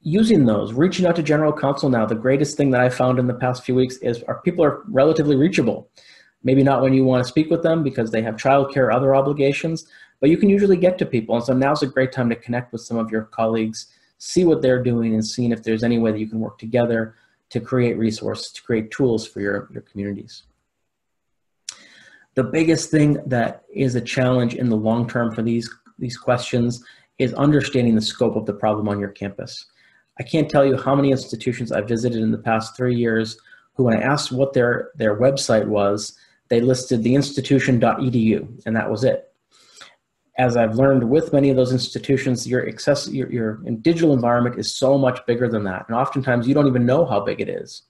Using those, reaching out to general counsel now, the greatest thing that I found in the past few weeks is our people are relatively reachable. Maybe not when you want to speak with them because they have childcare or other obligations, but you can usually get to people. And so now's a great time to connect with some of your colleagues, see what they're doing and seeing if there's any way that you can work together to create resources, to create tools for your, your communities. The biggest thing that is a challenge in the long term for these, these questions is understanding the scope of the problem on your campus. I can't tell you how many institutions I've visited in the past three years who when I asked what their, their website was, they listed the institution.edu, and that was it. As I've learned with many of those institutions, your, access, your, your digital environment is so much bigger than that. And oftentimes you don't even know how big it is.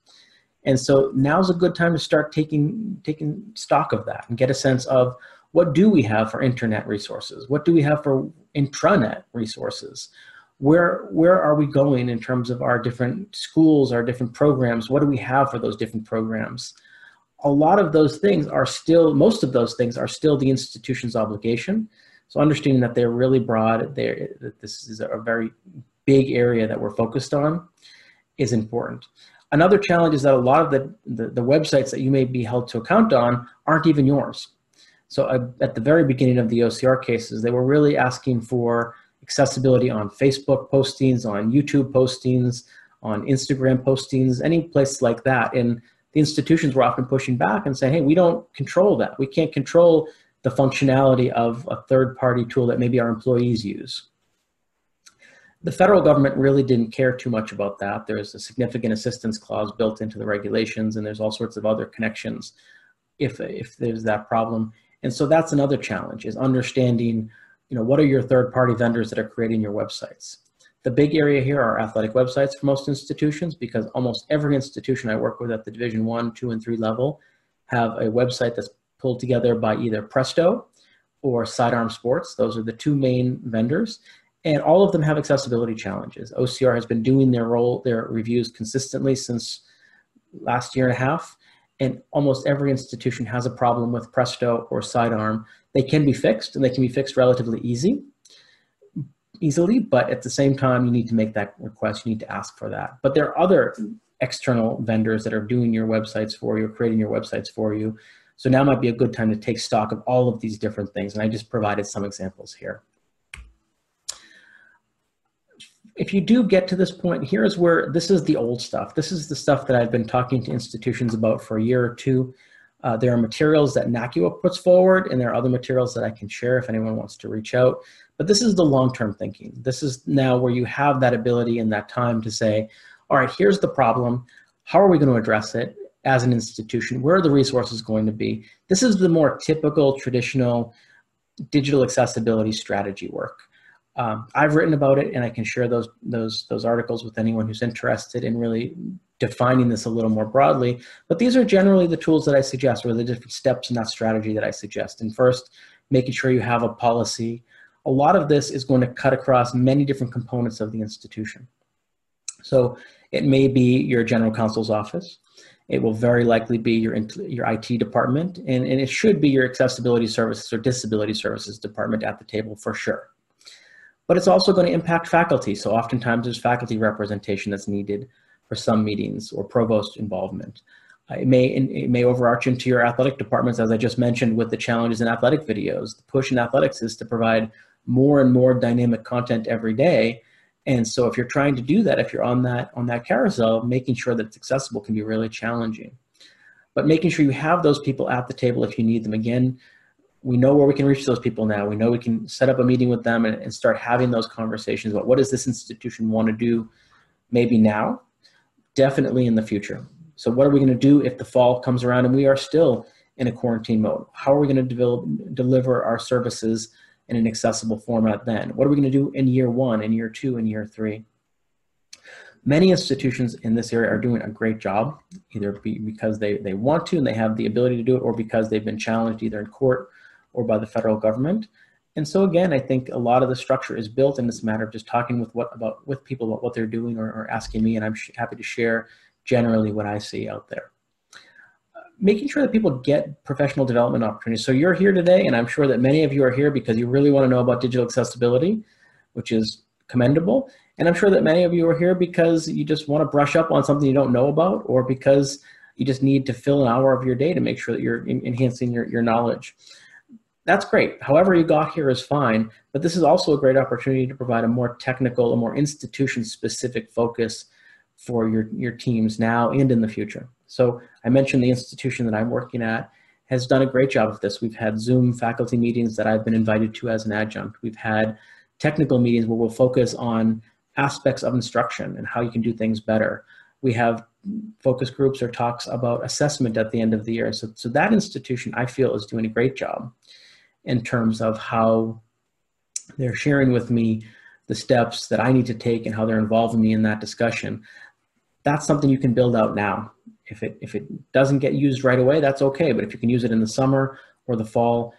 And so now's a good time to start taking, taking stock of that and get a sense of what do we have for internet resources? What do we have for intranet resources? Where, where are we going in terms of our different schools, our different programs? What do we have for those different programs? a lot of those things are still, most of those things are still the institution's obligation. So understanding that they're really broad, they're, that this is a very big area that we're focused on is important. Another challenge is that a lot of the, the, the websites that you may be held to account on aren't even yours. So uh, at the very beginning of the OCR cases, they were really asking for accessibility on Facebook postings, on YouTube postings, on Instagram postings, any place like that. And the institutions were often pushing back and saying, hey, we don't control that. We can't control the functionality of a third party tool that maybe our employees use. The federal government really didn't care too much about that. There's a significant assistance clause built into the regulations, and there's all sorts of other connections if, if there's that problem. And so that's another challenge is understanding, you know, what are your third party vendors that are creating your websites? The big area here are athletic websites for most institutions because almost every institution I work with at the division one, two, and three level have a website that's pulled together by either Presto or Sidearm Sports. Those are the two main vendors. And all of them have accessibility challenges. OCR has been doing their role, their reviews consistently since last year and a half and almost every institution has a problem with Presto or Sidearm. They can be fixed, and they can be fixed relatively easy, easily, but at the same time, you need to make that request. You need to ask for that. But there are other external vendors that are doing your websites for you, creating your websites for you. So now might be a good time to take stock of all of these different things, and I just provided some examples here if you do get to this point, here's where this is the old stuff. This is the stuff that I've been talking to institutions about for a year or two. Uh, there are materials that NACUA puts forward, and there are other materials that I can share if anyone wants to reach out. But this is the long-term thinking. This is now where you have that ability and that time to say, all right, here's the problem. How are we going to address it as an institution? Where are the resources going to be? This is the more typical, traditional digital accessibility strategy work. Um, I've written about it, and I can share those those those articles with anyone who's interested in really defining this a little more broadly. But these are generally the tools that I suggest, or the different steps in that strategy that I suggest. And first, making sure you have a policy. A lot of this is going to cut across many different components of the institution. So it may be your general counsel's office. It will very likely be your, your IT department, and, and it should be your accessibility services or disability services department at the table for sure but it's also going to impact faculty. So oftentimes there's faculty representation that's needed for some meetings or provost involvement. Uh, it may it may overarch into your athletic departments, as I just mentioned, with the challenges in athletic videos. The push in athletics is to provide more and more dynamic content every day. And so if you're trying to do that, if you're on that on that carousel, making sure that it's accessible can be really challenging. But making sure you have those people at the table if you need them. Again, we know where we can reach those people now. We know we can set up a meeting with them and, and start having those conversations about what does this institution want to do maybe now, definitely in the future. So what are we going to do if the fall comes around and we are still in a quarantine mode? How are we going to develop, deliver our services in an accessible format then? What are we going to do in year one, in year two, in year three? Many institutions in this area are doing a great job, either because they, they want to and they have the ability to do it, or because they've been challenged either in court or by the federal government. And so again, I think a lot of the structure is built in this matter of just talking with what about with people about what they're doing or, or asking me, and I'm happy to share generally what I see out there. Making sure that people get professional development opportunities. So you're here today, and I'm sure that many of you are here because you really want to know about digital accessibility, which is commendable. And I'm sure that many of you are here because you just want to brush up on something you don't know about, or because you just need to fill an hour of your day to make sure that you're enhancing your, your knowledge that's great. However you got here is fine, but this is also a great opportunity to provide a more technical, a more institution-specific focus for your, your teams now and in the future. So I mentioned the institution that I'm working at has done a great job of this. We've had Zoom faculty meetings that I've been invited to as an adjunct. We've had technical meetings where we'll focus on aspects of instruction and how you can do things better. We have focus groups or talks about assessment at the end of the year. So, so that institution I feel is doing a great job in terms of how they're sharing with me the steps that I need to take and how they're involving me in that discussion. That's something you can build out now. If it, if it doesn't get used right away, that's okay. But if you can use it in the summer or the fall,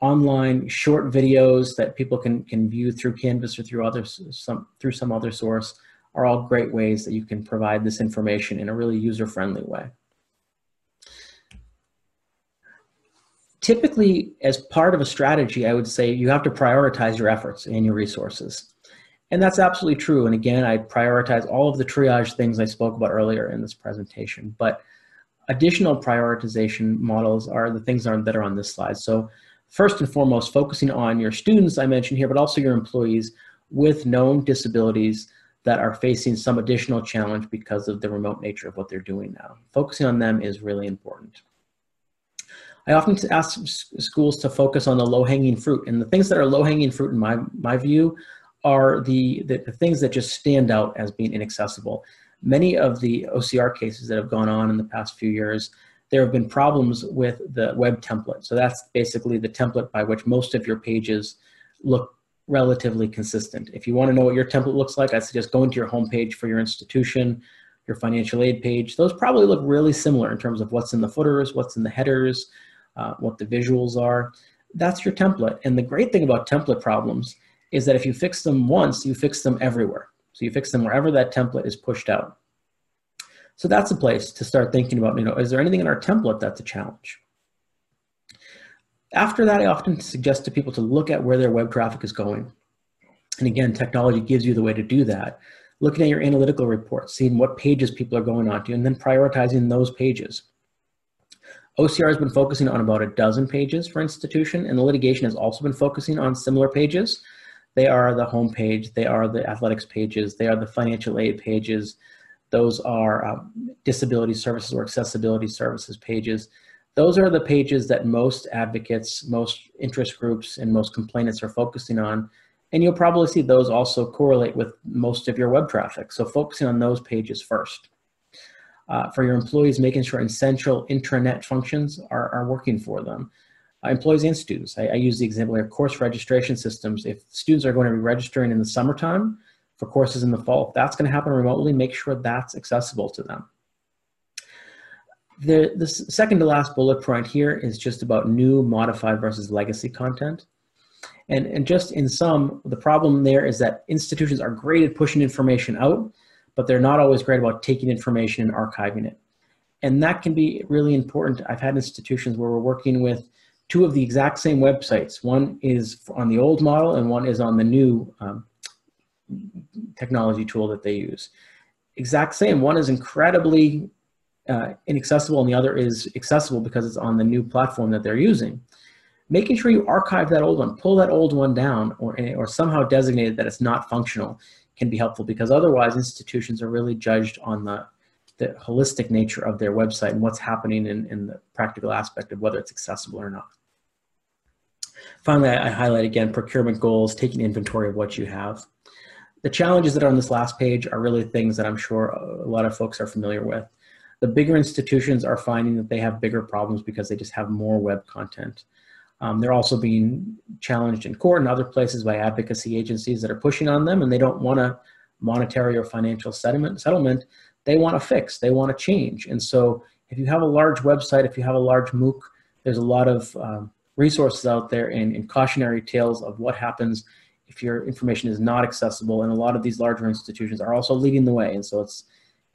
online short videos that people can, can view through Canvas or through, other, some, through some other source are all great ways that you can provide this information in a really user-friendly way. Typically as part of a strategy, I would say you have to prioritize your efforts and your resources. And that's absolutely true. And again, I prioritize all of the triage things I spoke about earlier in this presentation. But additional prioritization models are the things that are on this slide. So first and foremost, focusing on your students I mentioned here, but also your employees with known disabilities that are facing some additional challenge because of the remote nature of what they're doing now. Focusing on them is really important. I often ask schools to focus on the low-hanging fruit, and the things that are low-hanging fruit, in my my view, are the, the, the things that just stand out as being inaccessible. Many of the OCR cases that have gone on in the past few years, there have been problems with the web template. So that's basically the template by which most of your pages look relatively consistent. If you want to know what your template looks like, I suggest going to your homepage for your institution, your financial aid page. Those probably look really similar in terms of what's in the footers, what's in the headers, uh, what the visuals are. That's your template. And the great thing about template problems is that if you fix them once, you fix them everywhere. So you fix them wherever that template is pushed out. So that's a place to start thinking about, you know, is there anything in our template that's a challenge? After that, I often suggest to people to look at where their web traffic is going. And again, technology gives you the way to do that. Looking at your analytical reports, seeing what pages people are going onto, and then prioritizing those pages. OCR has been focusing on about a dozen pages for institution, and the litigation has also been focusing on similar pages. They are the home page, they are the athletics pages, they are the financial aid pages, those are um, disability services or accessibility services pages. Those are the pages that most advocates, most interest groups, and most complainants are focusing on. And you'll probably see those also correlate with most of your web traffic. So focusing on those pages first. Uh, for your employees, making sure essential intranet functions are, are working for them. Uh, employees and students. I, I, use the example of course registration systems. If students are going to be registering in the summertime for courses in the fall, if that's going to happen remotely, make sure that's accessible to them. The, the second to last bullet point here is just about new, modified versus legacy content. And, and just in sum, the problem there is that institutions are great at pushing information out, but they're not always great about taking information and archiving it. And that can be really important. I've had institutions where we're working with two of the exact same websites. One is on the old model and one is on the new um, technology tool that they use. Exact same. One is incredibly uh, inaccessible and the other is accessible because it's on the new platform that they're using. Making sure you archive that old one, pull that old one down or, or somehow designate that it's not functional can be helpful because otherwise institutions are really judged on the, the holistic nature of their website and what's happening in, in the practical aspect of whether it's accessible or not. Finally, I, I highlight again procurement goals, taking inventory of what you have. The challenges that are on this last page are really things that I'm sure a lot of folks are familiar with. The bigger institutions are finding that they have bigger problems because they just have more web content. Um, they're also being challenged in court and other places by advocacy agencies that are pushing on them and they don't want a monetary or financial settlement, settlement. They want a fix, they want to change. And so if you have a large website, if you have a large MOOC, there's a lot of um, resources out there and, and cautionary tales of what happens if your information is not accessible. And a lot of these larger institutions are also leading the way. And so it's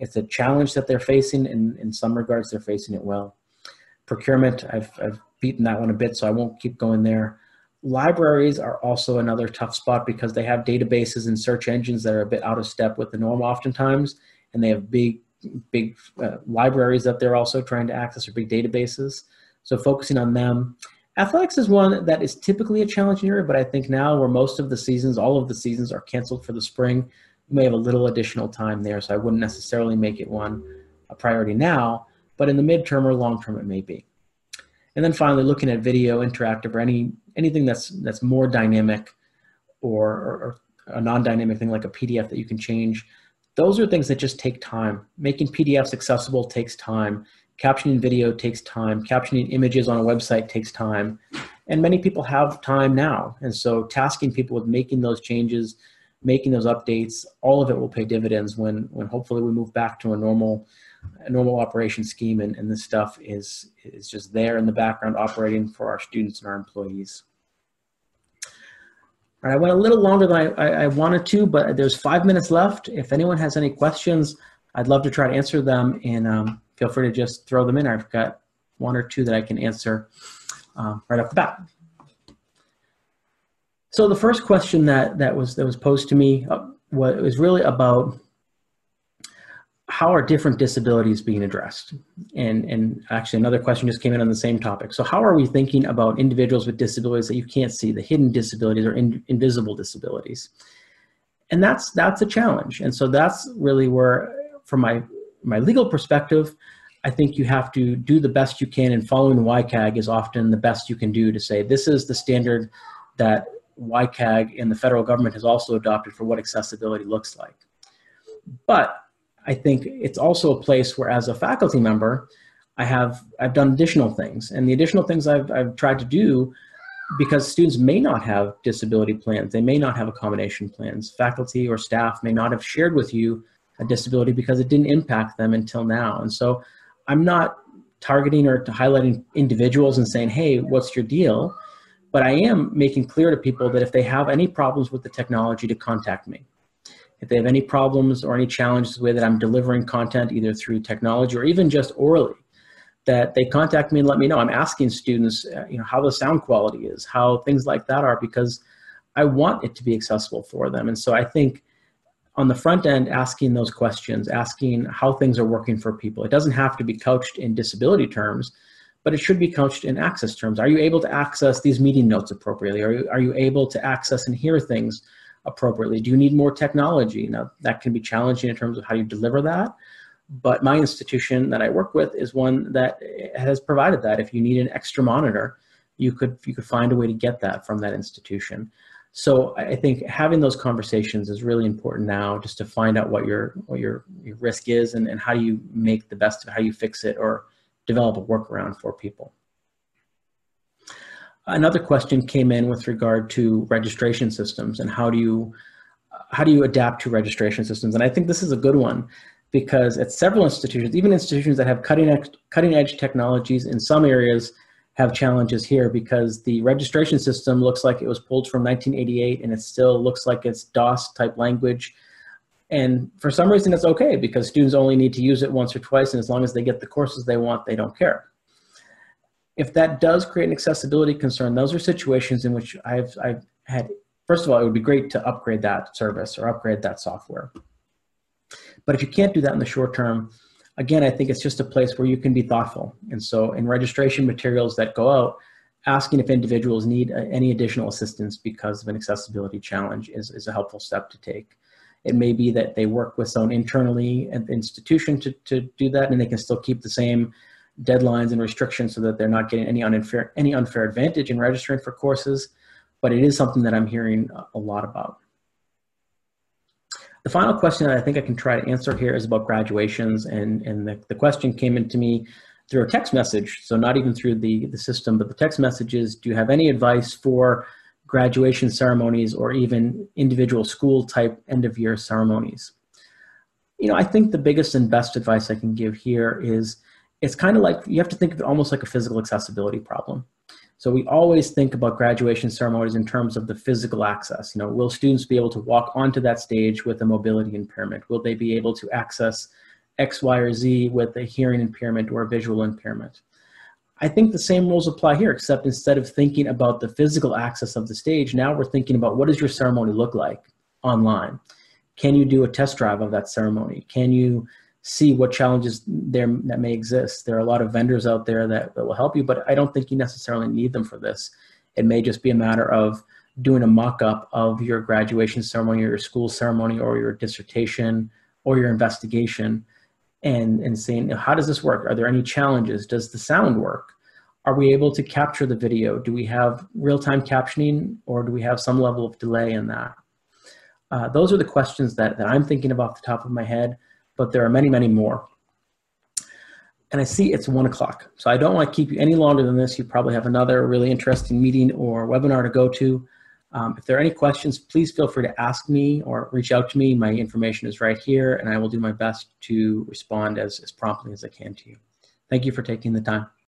it's a challenge that they're facing, and in some regards, they're facing it well. Procurement, I've, I've beaten that one a bit, so I won't keep going there. Libraries are also another tough spot because they have databases and search engines that are a bit out of step with the norm oftentimes, and they have big, big uh, libraries that they're also trying to access or big databases. So focusing on them. Athletics is one that is typically a challenging area, but I think now where most of the seasons, all of the seasons are canceled for the spring, you may have a little additional time there, so I wouldn't necessarily make it one a priority now, but in the midterm or long term it may be. And then finally, looking at video, interactive, or any anything that's that's more dynamic, or, or, or a non-dynamic thing like a PDF that you can change. Those are things that just take time. Making PDFs accessible takes time. Captioning video takes time. Captioning images on a website takes time. And many people have time now. And so tasking people with making those changes making those updates, all of it will pay dividends when, when hopefully we move back to a normal, normal operation scheme and, and this stuff is, is just there in the background operating for our students and our employees. All right, I went a little longer than I, I, I wanted to, but there's five minutes left. If anyone has any questions, I'd love to try to answer them and um, feel free to just throw them in. I've got one or two that I can answer um, right off the bat. So the first question that that was that was posed to me uh, was really about how are different disabilities being addressed? And and actually another question just came in on the same topic. So how are we thinking about individuals with disabilities that you can't see, the hidden disabilities or in, invisible disabilities? And that's that's a challenge. And so that's really where, from my my legal perspective, I think you have to do the best you can, and following WCAG is often the best you can do to say this is the standard that WCAG and the federal government has also adopted for what accessibility looks like. But I think it's also a place where as a faculty member, I have, I've done additional things. And the additional things I've, I've tried to do because students may not have disability plans, they may not have accommodation plans. Faculty or staff may not have shared with you a disability because it didn't impact them until now. And so I'm not targeting or highlighting individuals and saying, hey, what's your deal? But I am making clear to people that if they have any problems with the technology to contact me. If they have any problems or any challenges with that I'm delivering content, either through technology or even just orally, that they contact me and let me know. I'm asking students, uh, you know, how the sound quality is, how things like that are, because I want it to be accessible for them. And so I think on the front end, asking those questions, asking how things are working for people. It doesn't have to be couched in disability terms, but it should be couched in access terms. Are you able to access these meeting notes appropriately? Are you, are you able to access and hear things appropriately? Do you need more technology? Now, that can be challenging in terms of how you deliver that, but my institution that I work with is one that has provided that. If you need an extra monitor, you could, you could find a way to get that from that institution. So I think having those conversations is really important now just to find out what your, what your, your risk is and, and how do you make the best of how you fix it or develop a workaround for people. Another question came in with regard to registration systems and how do you, how do you adapt to registration systems? And I think this is a good one because at several institutions, even institutions that have cutting edge, cutting edge technologies in some areas have challenges here because the registration system looks like it was pulled from 1988 and it still looks like it's DOS type language. And for some reason it's okay because students only need to use it once or twice and as long as they get the courses they want, they don't care. If that does create an accessibility concern, those are situations in which I've, I've had, first of all, it would be great to upgrade that service or upgrade that software. But if you can't do that in the short term, again, I think it's just a place where you can be thoughtful. And so in registration materials that go out, asking if individuals need uh, any additional assistance because of an accessibility challenge is, is a helpful step to take. It may be that they work with someone internally at the institution to, to do that and they can still keep the same deadlines and restrictions so that they're not getting any unfair, any unfair advantage in registering for courses. But it is something that I'm hearing a lot about. The final question that I think I can try to answer here is about graduations, and, and the, the question came into me through a text message, so not even through the, the system, but the text messages. do you have any advice for graduation ceremonies or even individual school type end of year ceremonies? You know, I think the biggest and best advice I can give here is it's kind of like, you have to think of it almost like a physical accessibility problem. So we always think about graduation ceremonies in terms of the physical access. You know, will students be able to walk onto that stage with a mobility impairment? Will they be able to access X, Y, or Z with a hearing impairment or a visual impairment? I think the same rules apply here, except instead of thinking about the physical access of the stage, now we're thinking about what does your ceremony look like online? Can you do a test drive of that ceremony? Can you see what challenges there that may exist. There are a lot of vendors out there that, that will help you, but I don't think you necessarily need them for this. It may just be a matter of doing a mock-up of your graduation ceremony or your school ceremony or your dissertation or your investigation and, and saying, how does this work? Are there any challenges? Does the sound work? Are we able to capture the video? Do we have real-time captioning or do we have some level of delay in that? Uh, those are the questions that, that I'm thinking of off the top of my head but there are many, many more. And I see it's one o'clock. So I don't want to keep you any longer than this. You probably have another really interesting meeting or webinar to go to. Um, if there are any questions, please feel free to ask me or reach out to me. My information is right here and I will do my best to respond as, as promptly as I can to you. Thank you for taking the time.